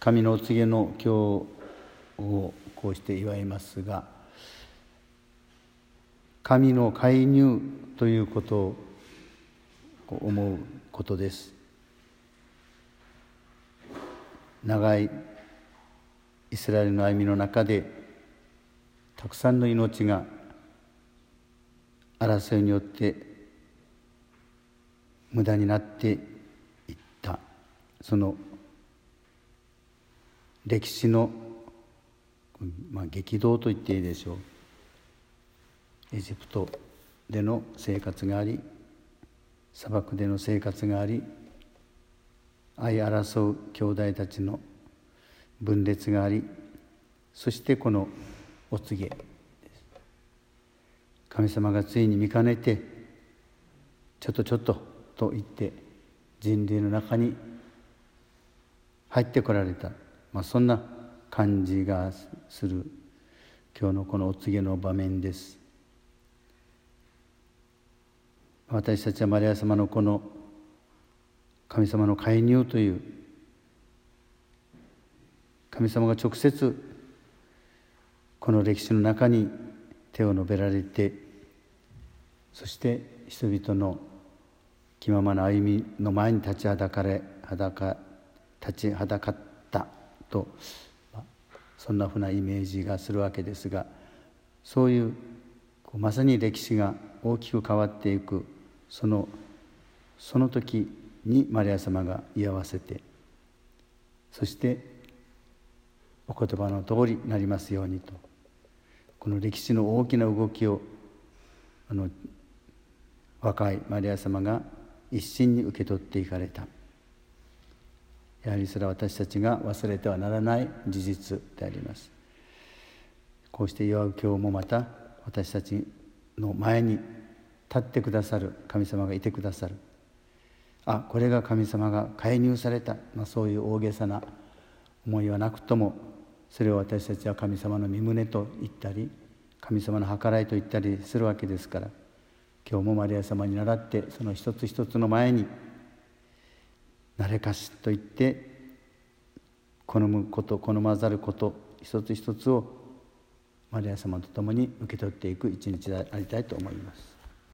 神のお告げの今日をこうして祝いますが神の介入ということを思うことです。長いイスラエルの歩みの中でたくさんの命が争いによって無駄になっていった。その歴史の、まあ、激動と言っていいでしょう。エジプトでの生活があり砂漠での生活があり相争う兄弟たちの分裂がありそしてこのお告げ神様がついに見かねてちょっとちょっとと言って人類の中に入ってこられた、まあ、そんな感じがする今日のこのお告げの場面です。私たちはマリア様のこの神様の介入という神様が直接この歴史の中に手を述べられてそして人々の気ままな歩みの前に立ちはだかれ裸立ちはだかった。と、そんなふうなイメージがするわけですがそういうまさに歴史が大きく変わっていくそのその時にマリア様が居合わせてそしてお言葉の通りになりますようにとこの歴史の大きな動きをあの若いマリア様が一心に受け取っていかれた。やはりそれは私たちが忘れてはならない事実であります。こうして祝う今日もまた私たちの前に立ってくださる神様がいてくださる。あこれが神様が介入された、まあ、そういう大げさな思いはなくともそれを私たちは神様の身旨と言ったり神様の計らいと言ったりするわけですから今日もマリア様に倣ってその一つ一つの前に「誰かし」と言って好むこと好まざること一つ一つをマリア様と共に受け取っていく一日でありたいと思います。